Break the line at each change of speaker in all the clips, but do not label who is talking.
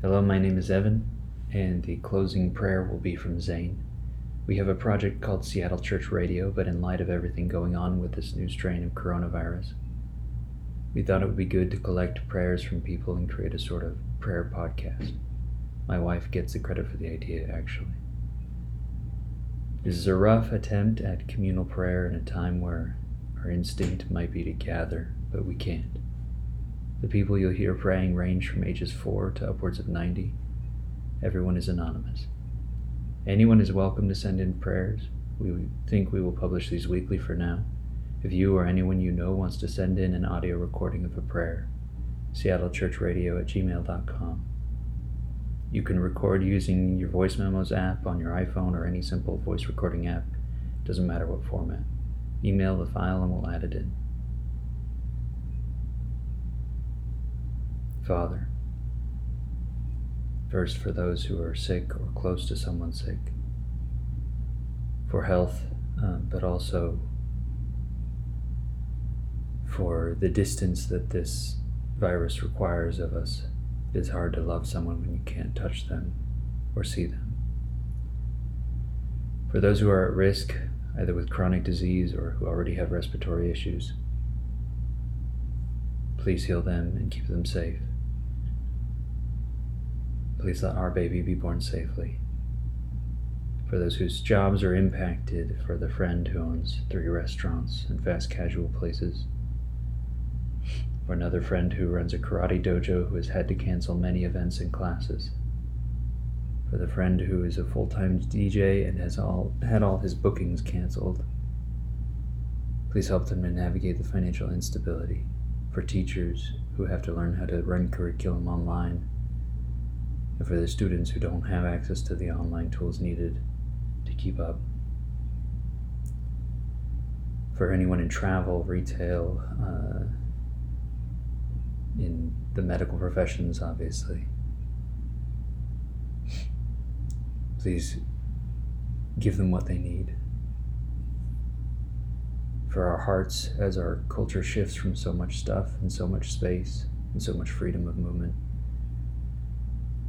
Hello, my name is Evan, and the closing prayer will be from Zane. We have a project called Seattle Church Radio, but in light of everything going on with this new strain of coronavirus, we thought it would be good to collect prayers from people and create a sort of prayer podcast. My wife gets the credit for the idea, actually. This is a rough attempt at communal prayer in a time where our instinct might be to gather, but we can't. The people you'll hear praying range from ages 4 to upwards of 90. Everyone is anonymous. Anyone is welcome to send in prayers. We think we will publish these weekly for now. If you or anyone you know wants to send in an audio recording of a prayer, seattlechurchradio at gmail.com. You can record using your voice memos app on your iPhone or any simple voice recording app. Doesn't matter what format. Email the file and we'll add it in. Father, first for those who are sick or close to someone sick, for health, um, but also for the distance that this virus requires of us. It is hard to love someone when you can't touch them or see them. For those who are at risk, either with chronic disease or who already have respiratory issues, please heal them and keep them safe. Please let our baby be born safely. For those whose jobs are impacted, for the friend who owns three restaurants and fast casual places, for another friend who runs a karate dojo who has had to cancel many events and classes, for the friend who is a full-time DJ and has all had all his bookings canceled. Please help them to navigate the financial instability. For teachers who have to learn how to run curriculum online, and for the students who don't have access to the online tools needed to keep up. For anyone in travel, retail, uh, in the medical professions, obviously. Please give them what they need. For our hearts, as our culture shifts from so much stuff and so much space and so much freedom of movement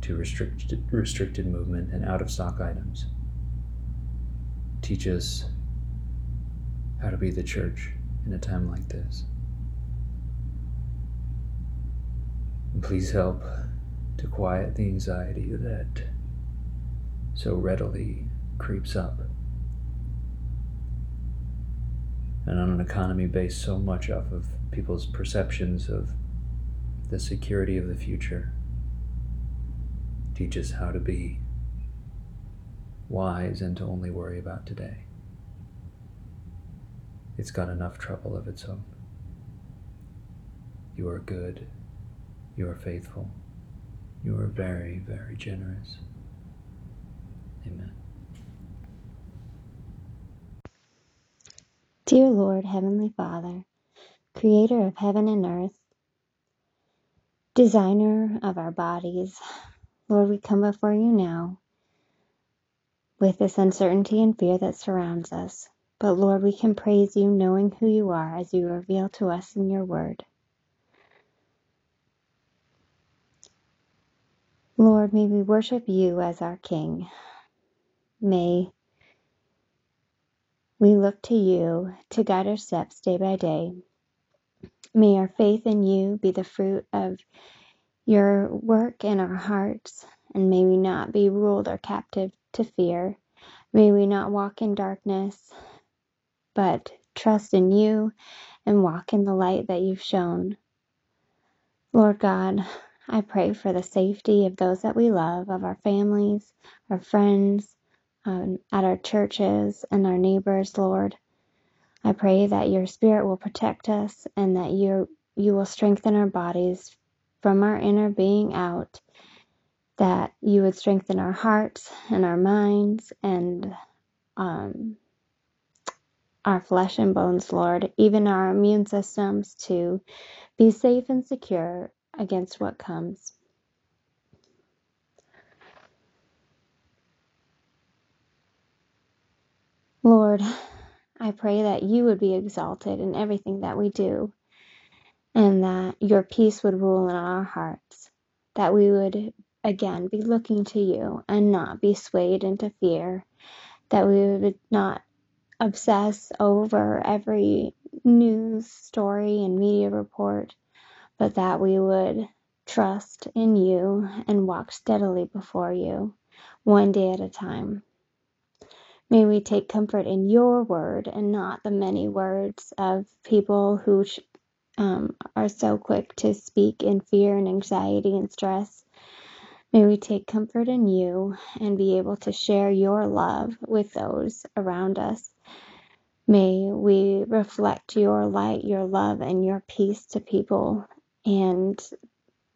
to restricted, restricted movement and out of stock items. Teach us how to be the church in a time like this. And please help to quiet the anxiety that so readily creeps up. And on an economy based so much off of people's perceptions of the security of the future, teach us how to be wise and to only worry about today. It's got enough trouble of its own. You are good. You are faithful. You are very, very generous. Amen.
Dear Lord, Heavenly Father, Creator of heaven and earth, Designer of our bodies, Lord, we come before you now with this uncertainty and fear that surrounds us. But Lord, we can praise you knowing who you are as you reveal to us in your word. Lord, may we worship you as our King. May we look to you to guide our steps day by day. May our faith in you be the fruit of your work in our hearts, and may we not be ruled or captive to fear. May we not walk in darkness, but trust in you and walk in the light that you've shown. Lord God, I pray for the safety of those that we love, of our families, our friends, um, at our churches, and our neighbors, Lord. I pray that your spirit will protect us and that you you will strengthen our bodies from our inner being out, that you would strengthen our hearts and our minds and um, our flesh and bones, Lord, even our immune systems to be safe and secure against what comes. Lord, I pray that you would be exalted in everything that we do and that your peace would rule in our hearts, that we would again be looking to you and not be swayed into fear, that we would not obsess over every news story and media report, but that we would trust in you and walk steadily before you, one day at a time. May we take comfort in your word and not the many words of people who um, are so quick to speak in fear and anxiety and stress. May we take comfort in you and be able to share your love with those around us. May we reflect your light, your love, and your peace to people, and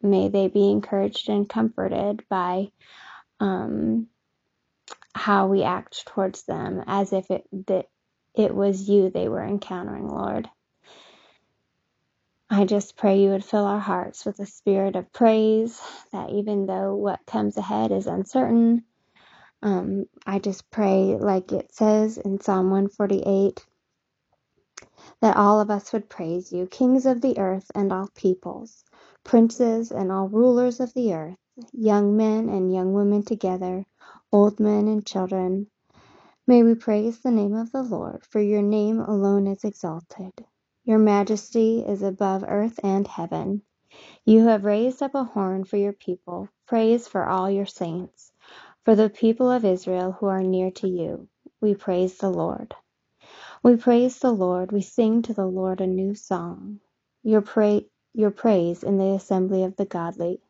may they be encouraged and comforted by um, how we act towards them, as if it that it was you they were encountering, Lord. I just pray you would fill our hearts with a spirit of praise, that even though what comes ahead is uncertain, um, I just pray, like it says in Psalm 148, that all of us would praise you, kings of the earth and all peoples, princes and all rulers of the earth, young men and young women together, old men and children. May we praise the name of the Lord, for your name alone is exalted. Your majesty is above earth and heaven. You have raised up a horn for your people, praise for all your saints, for the people of Israel who are near to you. We praise the Lord. We praise the Lord. We sing to the Lord a new song. Your, pra- your praise in the assembly of the godly.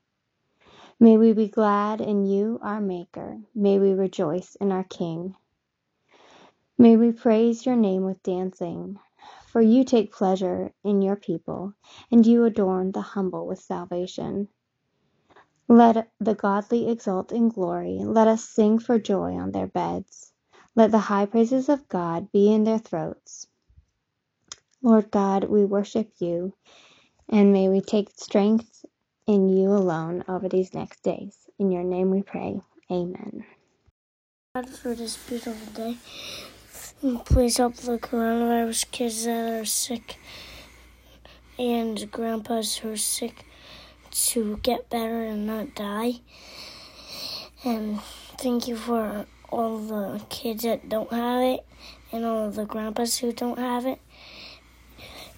May we be glad in you, our Maker. May we rejoice in our King. May we praise your name with dancing. For you take pleasure in your people, and you adorn the humble with salvation. Let the godly exult in glory. Let us sing for joy on their beds. Let the high praises of God be in their throats. Lord God, we worship you, and may we take strength in you alone over these next days. In your name we pray. Amen.
God, for this beautiful day. Please help the coronavirus kids that are sick and grandpas who are sick to get better and not die. And thank you for all the kids that don't have it and all the grandpas who don't have it.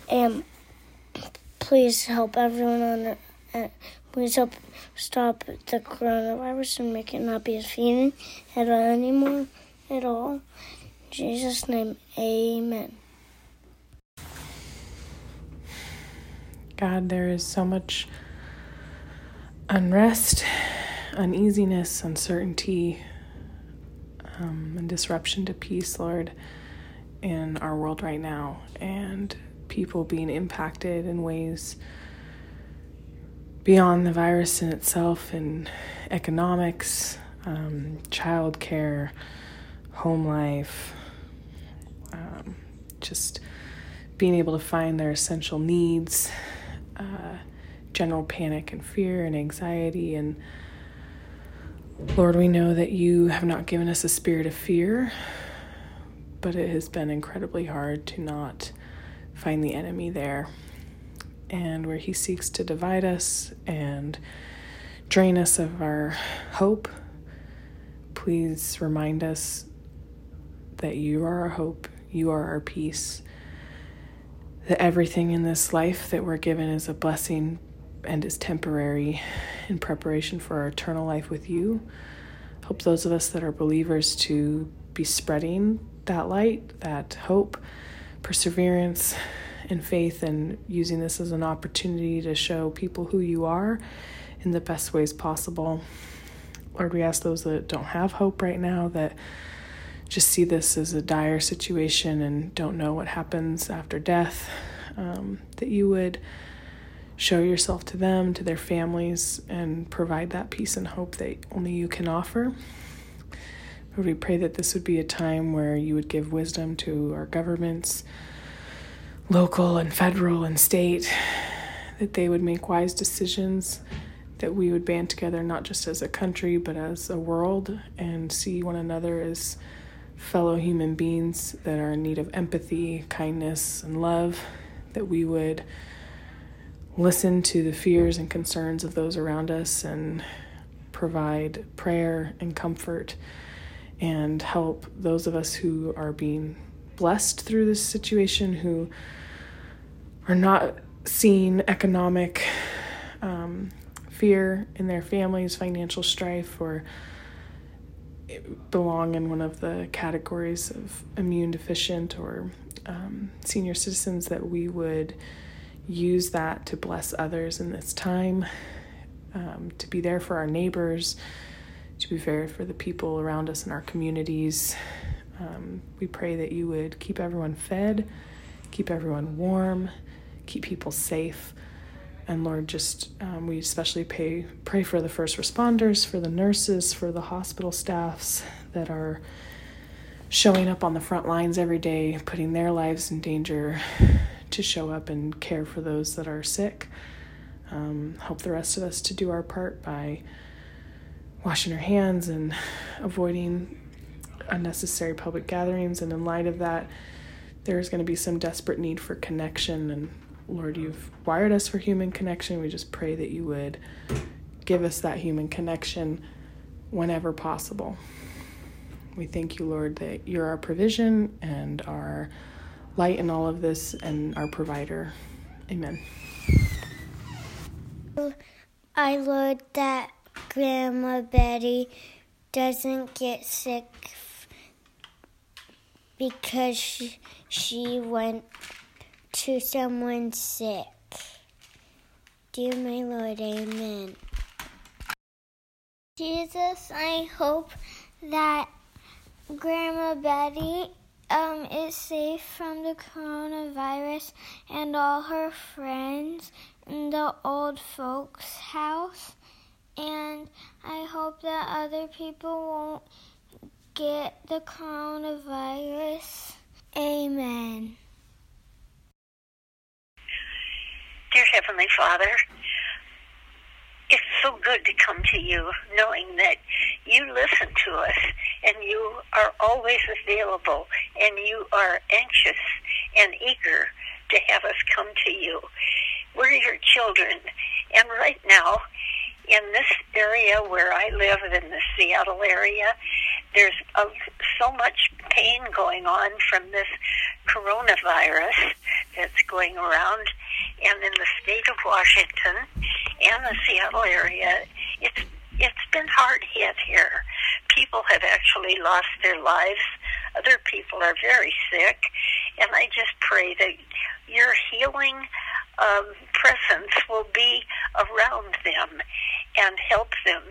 And please help everyone on uh, please help stop the coronavirus and make it not be a feeling at all anymore at all. Jesus' name, amen.
God, there is so much unrest, uneasiness, uncertainty, um, and disruption to peace, Lord, in our world right now, and people being impacted in ways beyond the virus in itself, and economics, um, childcare, home life, um, just being able to find their essential needs, uh, general panic and fear and anxiety. And Lord, we know that you have not given us a spirit of fear, but it has been incredibly hard to not find the enemy there. And where he seeks to divide us and drain us of our hope, please remind us that you are our hope you are our peace. That everything in this life that we're given is a blessing and is temporary in preparation for our eternal life with you. Help those of us that are believers to be spreading that light, that hope, perseverance, and faith, and using this as an opportunity to show people who you are in the best ways possible. Lord, we ask those that don't have hope right now that just see this as a dire situation and don't know what happens after death, um, that you would show yourself to them, to their families, and provide that peace and hope that only you can offer. Lord, we pray that this would be a time where you would give wisdom to our governments, local and federal and state, that they would make wise decisions, that we would band together not just as a country, but as a world and see one another as fellow human beings that are in need of empathy, kindness, and love, that we would listen to the fears and concerns of those around us and provide prayer and comfort and help those of us who are being blessed through this situation who are not seeing economic um, fear in their families, financial strife, or belong in one of the categories of immune deficient or um, senior citizens, that we would use that to bless others in this time, um, to be there for our neighbors, to be there for the people around us in our communities. Um, we pray that you would keep everyone fed, keep everyone warm, keep people safe. And Lord, just um, we especially pay, pray for the first responders, for the nurses, for the hospital staffs that are showing up on the front lines every day, putting their lives in danger to show up and care for those that are sick. Um, help the rest of us to do our part by washing our hands and avoiding unnecessary public gatherings. And in light of that, there's going to be some desperate need for connection. And Lord, you've wired us for human connection. We just pray that you would give us that human connection whenever possible. We thank you, Lord, that you're our provision and our light in all of this and our provider. Amen.
I Lord, that Grandma Betty doesn't get sick because she, she went to someone sick. Dear my Lord, amen. Jesus, I hope that Grandma Betty um, is safe from the coronavirus and all her friends in the old folks' house. And I hope that other people won't get the coronavirus. Amen.
Dear Heavenly Father, it's so good to come to you knowing that you listen to us and you are always available and you are anxious and eager to have us come to you. We're your children. And right now, in this area where I live in the Seattle area, there's a, so much pain going on from this coronavirus that's going around. And in the state of Washington and the Seattle area, it's it's been hard hit here. People have actually lost their lives. Other people are very sick, and I just pray that your healing um, presence will be around them and help them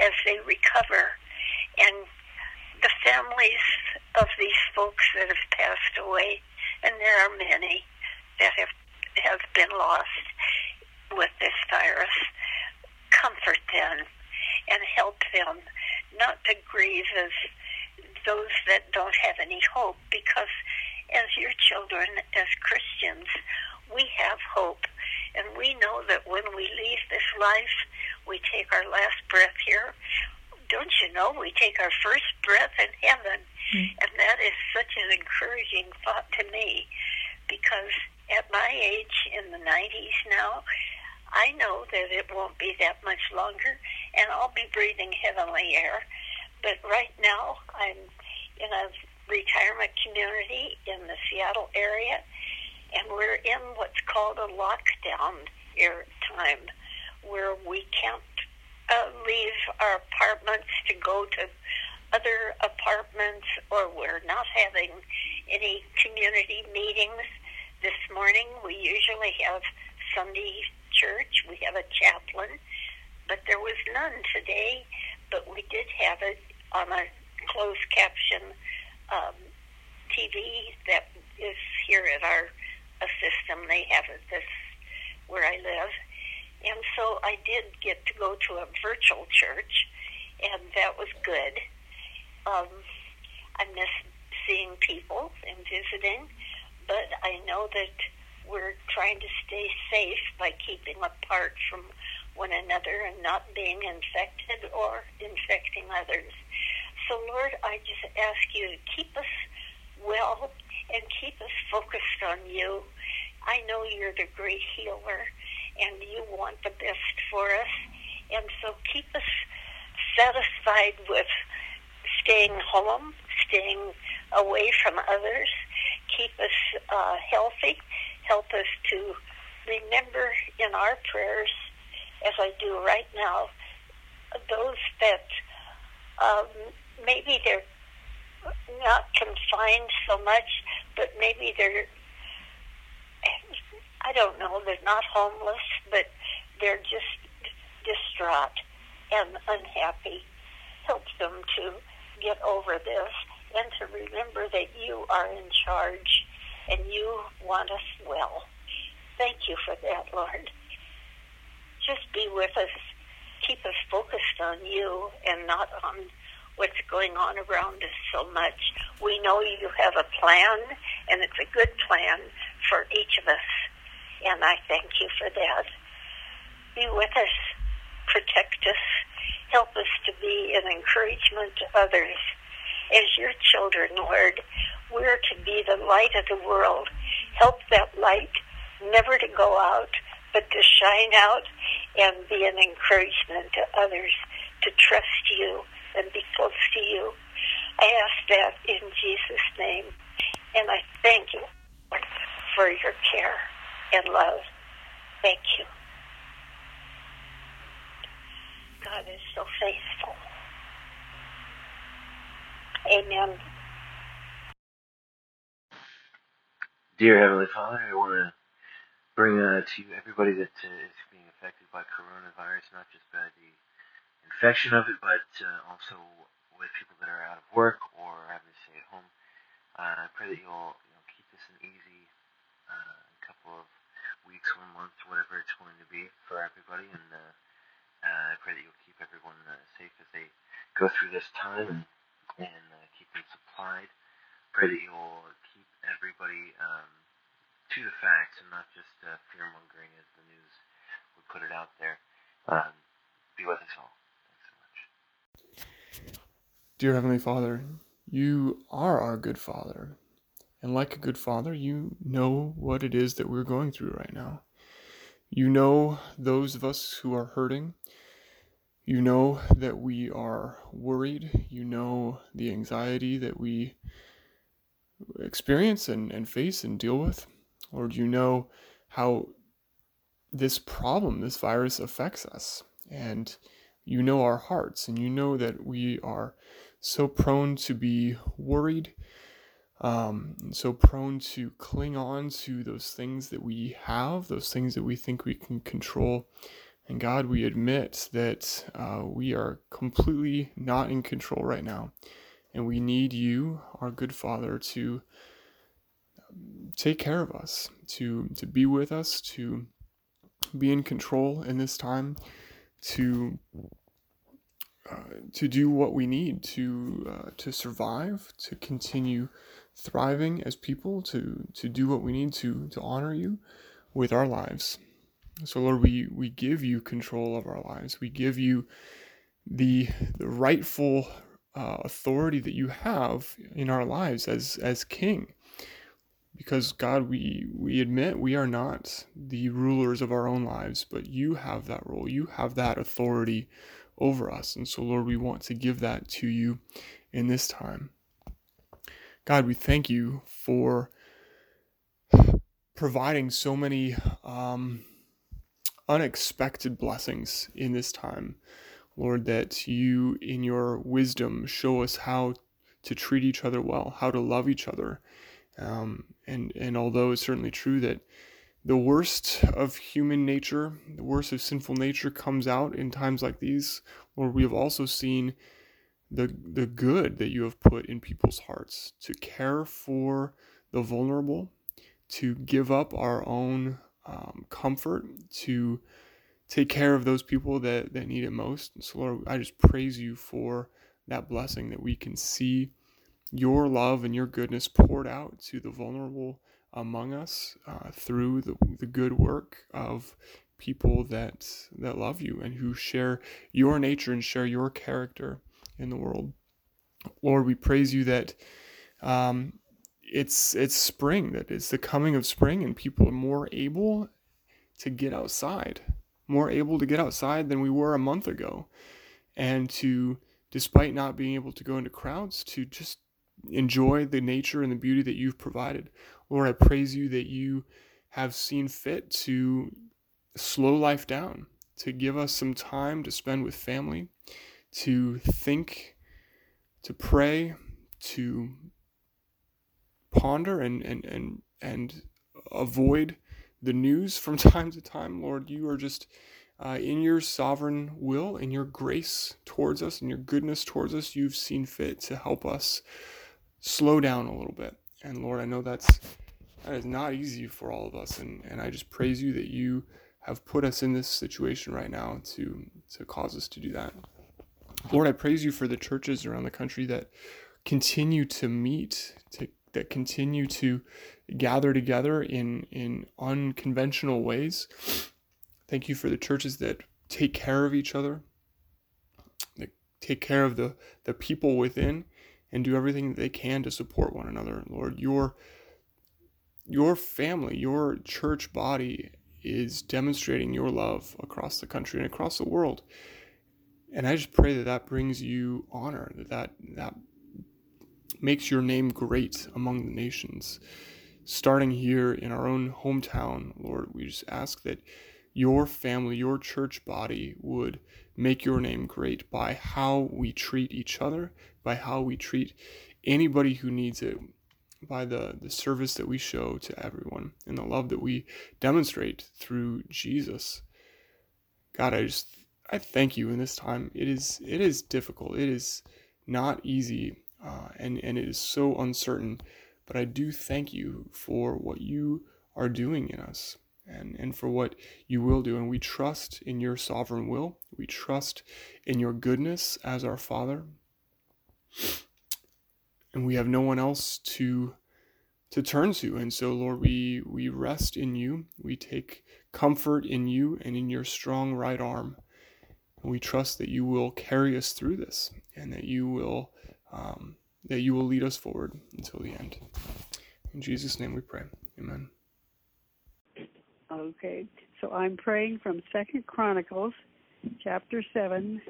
as they recover. And the families of these folks that have passed away, and there are many that have have been lost with this virus, comfort them and help them not to grieve as those that don't have any hope because as your children, as Christians, we have hope. And we know that when we leave this life, we take our last breath here. Don't you know we take our first breath in heaven? Mm. And that is such an encouraging thought to me because at my age in the 90s now, I know that it won't be that much longer and I'll be breathing heavenly air. But right now, I'm in a retirement community in the Seattle area, and we're in what's called a lockdown here time, where we can't uh, leave our apartments to go to other apartments, or we're not having any community meetings. This morning, we usually have Sunday church. We have a chaplain but there was none today. But we did have it on a closed caption um, TV that is here at our a system. They have it this where I live, and so I did get to go to a virtual church, and that was good. Um, I miss seeing people and visiting, but I know that we're trying to stay safe by keeping apart from one another and not being infected or infecting others. So, Lord, I just ask you to keep us well and keep us focused on you. I know you're the great healer and you want the best for us. And so keep us satisfied with staying home, staying away from others, keep us uh, healthy, help us to remember in our prayers, as I do right now, those that um, maybe they're not confined so much, but maybe they're, I don't know, they're not homeless, but they're just distraught and unhappy. Help them to get over this and to remember that you are in charge and you want us well. Thank you for that, Lord. Just be with us. Keep us focused on you and not on what's going on around us so much. We know you have a plan, and it's a good plan for each of us. And I thank you for that. Be with us. Protect us. Help us to be an encouragement to others. As your children, Lord, we're to be the light of the world. Help that light never to go out, but to shine out and be an encouragement to others to trust you and be close to you. I ask that in Jesus' name, and I thank you for your care and love. Thank you. God is so faithful. Amen.
Dear Heavenly Father, I want to bring uh, to you everybody that uh, is being affected by coronavirus, not just by the infection of it, but uh, also with people that are out of work or having to stay at home. Uh, I pray that you'll you know, keep this an easy uh, couple of weeks one month, whatever it's going to be for everybody, and uh, I pray that you'll keep everyone safe as they go through this time and, and supplied. Pray that you'll keep everybody um, to the facts and not just uh, fear mongering as the news would put it out there. Um, be with us all. Thanks so much.
Dear Heavenly Father, you are our good Father. And like a good father, you know what it is that we're going through right now. You know those of us who are hurting. You know that we are worried. You know the anxiety that we experience and, and face and deal with. Lord, you know how this problem, this virus affects us. And you know our hearts, and you know that we are so prone to be worried, um, so prone to cling on to those things that we have, those things that we think we can control. And God, we admit that uh, we are completely not in control right now. And we need you, our good Father, to take care of us, to, to be with us, to be in control in this time, to uh, to do what we need to uh, to survive, to continue thriving as people, to to do what we need to to honor you with our lives. So Lord, we we give you control of our lives. We give you the the rightful uh, authority that you have in our lives as as King. Because God, we we admit we are not the rulers of our own lives, but you have that role. You have that authority over us. And so, Lord, we want to give that to you in this time. God, we thank you for providing so many um, unexpected blessings in this time. Lord, that you, in your wisdom, show us how to treat each other well, how to love each other. Um, and, and although it's certainly true that the worst of human nature, the worst of sinful nature comes out in times like these. Lord, we have also seen the, the good that you have put in people's hearts to care for the vulnerable, to give up our own um, comfort, to take care of those people that, that need it most. And So, Lord, I just praise you for that blessing that we can see your love and your goodness poured out to the vulnerable among us uh, through the, the good work of people that that love you and who share your nature and share your character in the world. Lord, we praise you that um, it's it's spring, that it's the coming of spring, and people are more able to get outside, more able to get outside than we were a month ago, and to despite not being able to go into crowds, to just enjoy the nature and the beauty that you've provided. Lord, I praise you that you have seen fit to slow life down, to give us some time to spend with family, to think, to pray, to ponder and and and and avoid the news from time to time. Lord, you are just uh, in your sovereign will, in your grace towards us, and your goodness towards us, you've seen fit to help us slow down a little bit. And Lord, I know that's that is not easy for all of us, and and I just praise you that you have put us in this situation right now to to cause us to do that. Lord, I praise you for the churches around the country that continue to meet, to that continue to gather together in in unconventional ways. Thank you for the churches that take care of each other, that take care of the the people within, and do everything they can to support one another. Lord, your your family, your church body is demonstrating your love across the country and across the world. And I just pray that that brings you honor, that that, that makes your name great among the nations. Starting here in our own hometown, Lord, we just ask that your family, your church body would make your name great by how we treat each other, by how we treat anybody who needs it, by the, the service that we show to everyone and the love that we demonstrate through Jesus. God, I just I thank you in this time. It is it is difficult. It is not easy, uh, and and it is so uncertain. But I do thank you for what you are doing in us, and and for what you will do. And we trust in your sovereign will. We trust in your goodness as our Father, and we have no one else to to turn to. And so, Lord, we we rest in you. We take comfort in you and in your strong right arm. And we trust that you will carry us through this and that you will um, that you will lead us forward until the end. In Jesus' name we pray. Amen.
Okay. So I'm praying from Second Chronicles chapter seven,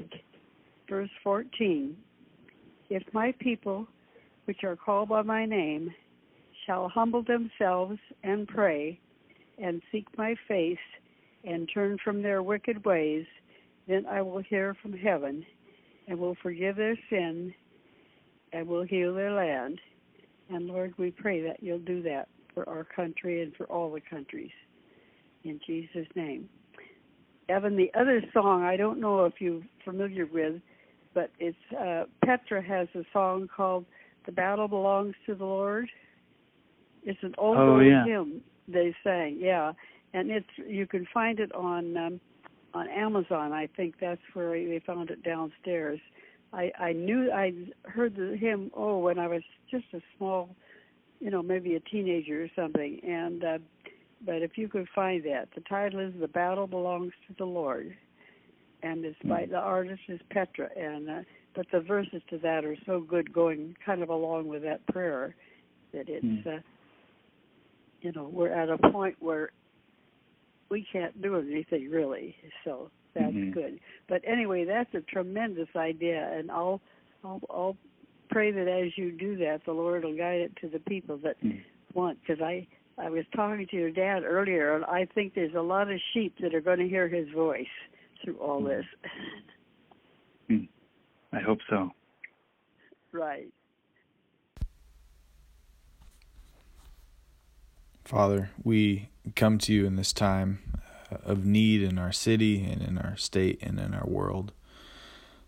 verse fourteen. If my people which are called by my name shall humble themselves and pray and seek my face and turn from their wicked ways, then I will hear from heaven and will forgive their sin and will heal their land. And Lord, we pray that you'll do that for our country and for all the countries. In Jesus' name. Evan, the other song, I don't know if you're familiar with, but it's uh, Petra has a song called "The Battle Belongs to the Lord." It's an old,
oh,
old
yeah.
hymn they sang, yeah, and it's you can find it on um, on Amazon. I think that's where they found it downstairs. I I knew I heard the hymn oh when I was just a small, you know, maybe a teenager or something. And uh, but if you could find that, the title is "The Battle Belongs to the Lord," and it's by the artist is Petra. And uh, but the verses to that are so good, going kind of along with that prayer, that it's.
Mm.
Uh, you know, we're at a point where we can't do anything really. So that's
Mhm.
good. But anyway, that's a tremendous idea, and I'll I'll, I'll pray that as you do that, the Lord will guide it to the people that
Mm.
want. Because I I was talking to your dad earlier, and I think there's a lot of sheep that are going to hear his voice through all
Mhm.
this.
Mm. I hope so.
right.
Father, we come to you in this time of need in our city and in our state and in our world.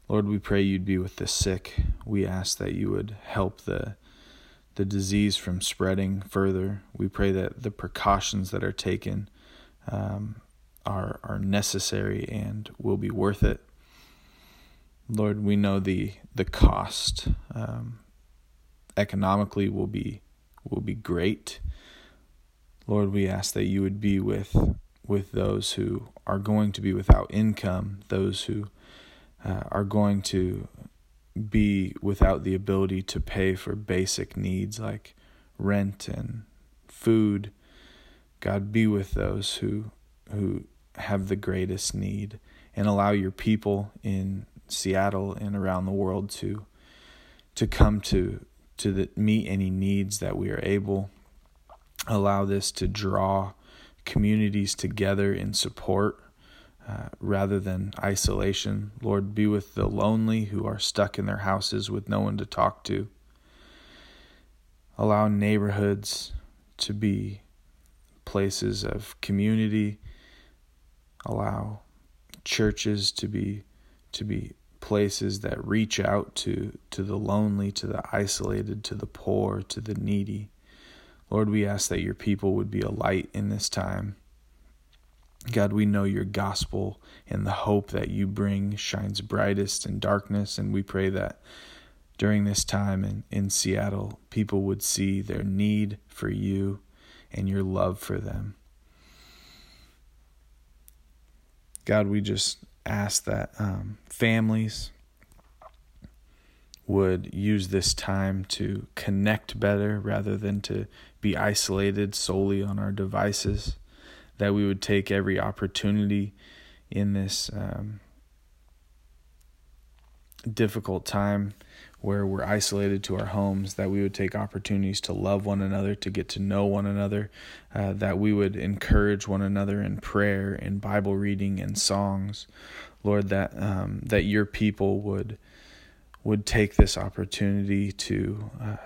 Lord, we pray you'd be with the sick. We ask that you would help the the disease from spreading further. We pray that the precautions that are taken um, are are necessary and will be worth it. Lord, we know the the cost um, economically will be will be great. Lord, we ask that you would be with with those who are going to be without income, those who uh, are going to be without the ability to pay for basic needs like rent and food. God, be with those who who have the greatest need and allow your people in Seattle and around the world to to come to to the, meet any needs that we are able. Allow this to draw communities together in support uh, rather than isolation. Lord, be with the lonely who are stuck in their houses with no one to talk to. Allow neighborhoods to be places of community. Allow churches to be to be places that reach out to to the lonely, to the isolated, to the poor, to the needy. Lord, we ask that your people would be a light in this time. God, we know your gospel and the hope that you bring shines brightest in darkness, and we pray that during this time in, in Seattle, people would see their need for you and your love for them. God, we just ask that um, families would use this time to connect better rather than to be isolated solely on our devices. That we would take every opportunity in this um, difficult time where we're isolated to our homes, that we would take opportunities to love one another, to get to know one another, uh, that we would encourage one another in prayer, in Bible reading, and songs. Lord, that um, that your people would would take this opportunity to uh,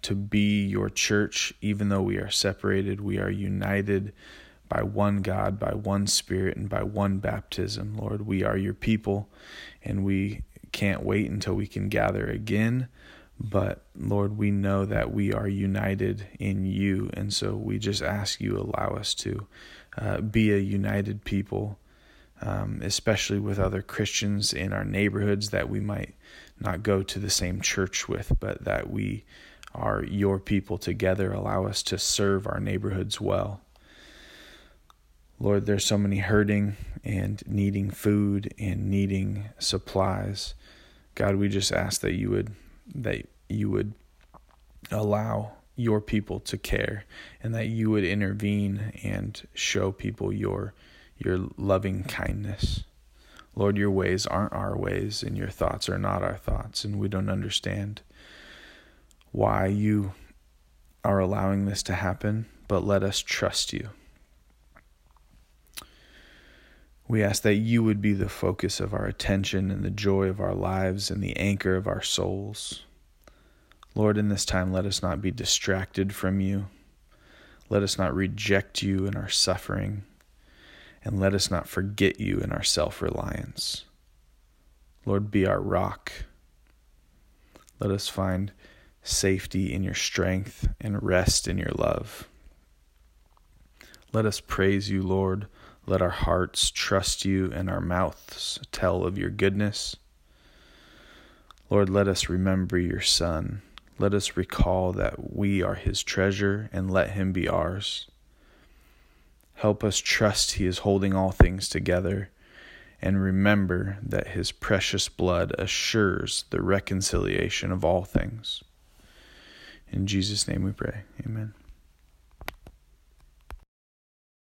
to be your church, even though we are separated, we are united by one God, by one Spirit, and by one baptism. Lord, we are your people, and we can't wait until we can gather again. But Lord, we know that we are united in you. And so we just ask you allow us to uh, be a united people, um, especially with other Christians in our neighborhoods that we might not go to the same church with, but that we are your people together. Allow us to serve our neighborhoods well. Lord, there's so many hurting and needing food and needing supplies. God, we just ask that you would that you would allow your people to care and that you would intervene and show people your your loving kindness. Lord, your ways aren't our ways and your thoughts are not our thoughts and we don't understand why you are allowing this to happen, but let us trust you. We ask that you would be the focus of our attention and the joy of our lives and the anchor of our souls. Lord, in this time, let us not be distracted from you. Let us not reject you in our suffering. And let us not forget you in our self reliance. Lord, be our rock. Let us find safety in your strength and rest in your love. Let us praise you, Lord let our hearts trust you and our mouths tell of your goodness. Lord, let us remember your Son. Let us recall that we are his treasure and let him be ours. Help us trust he is holding all things together and remember that his precious blood assures the reconciliation of all things. In Jesus' name we pray. Amen.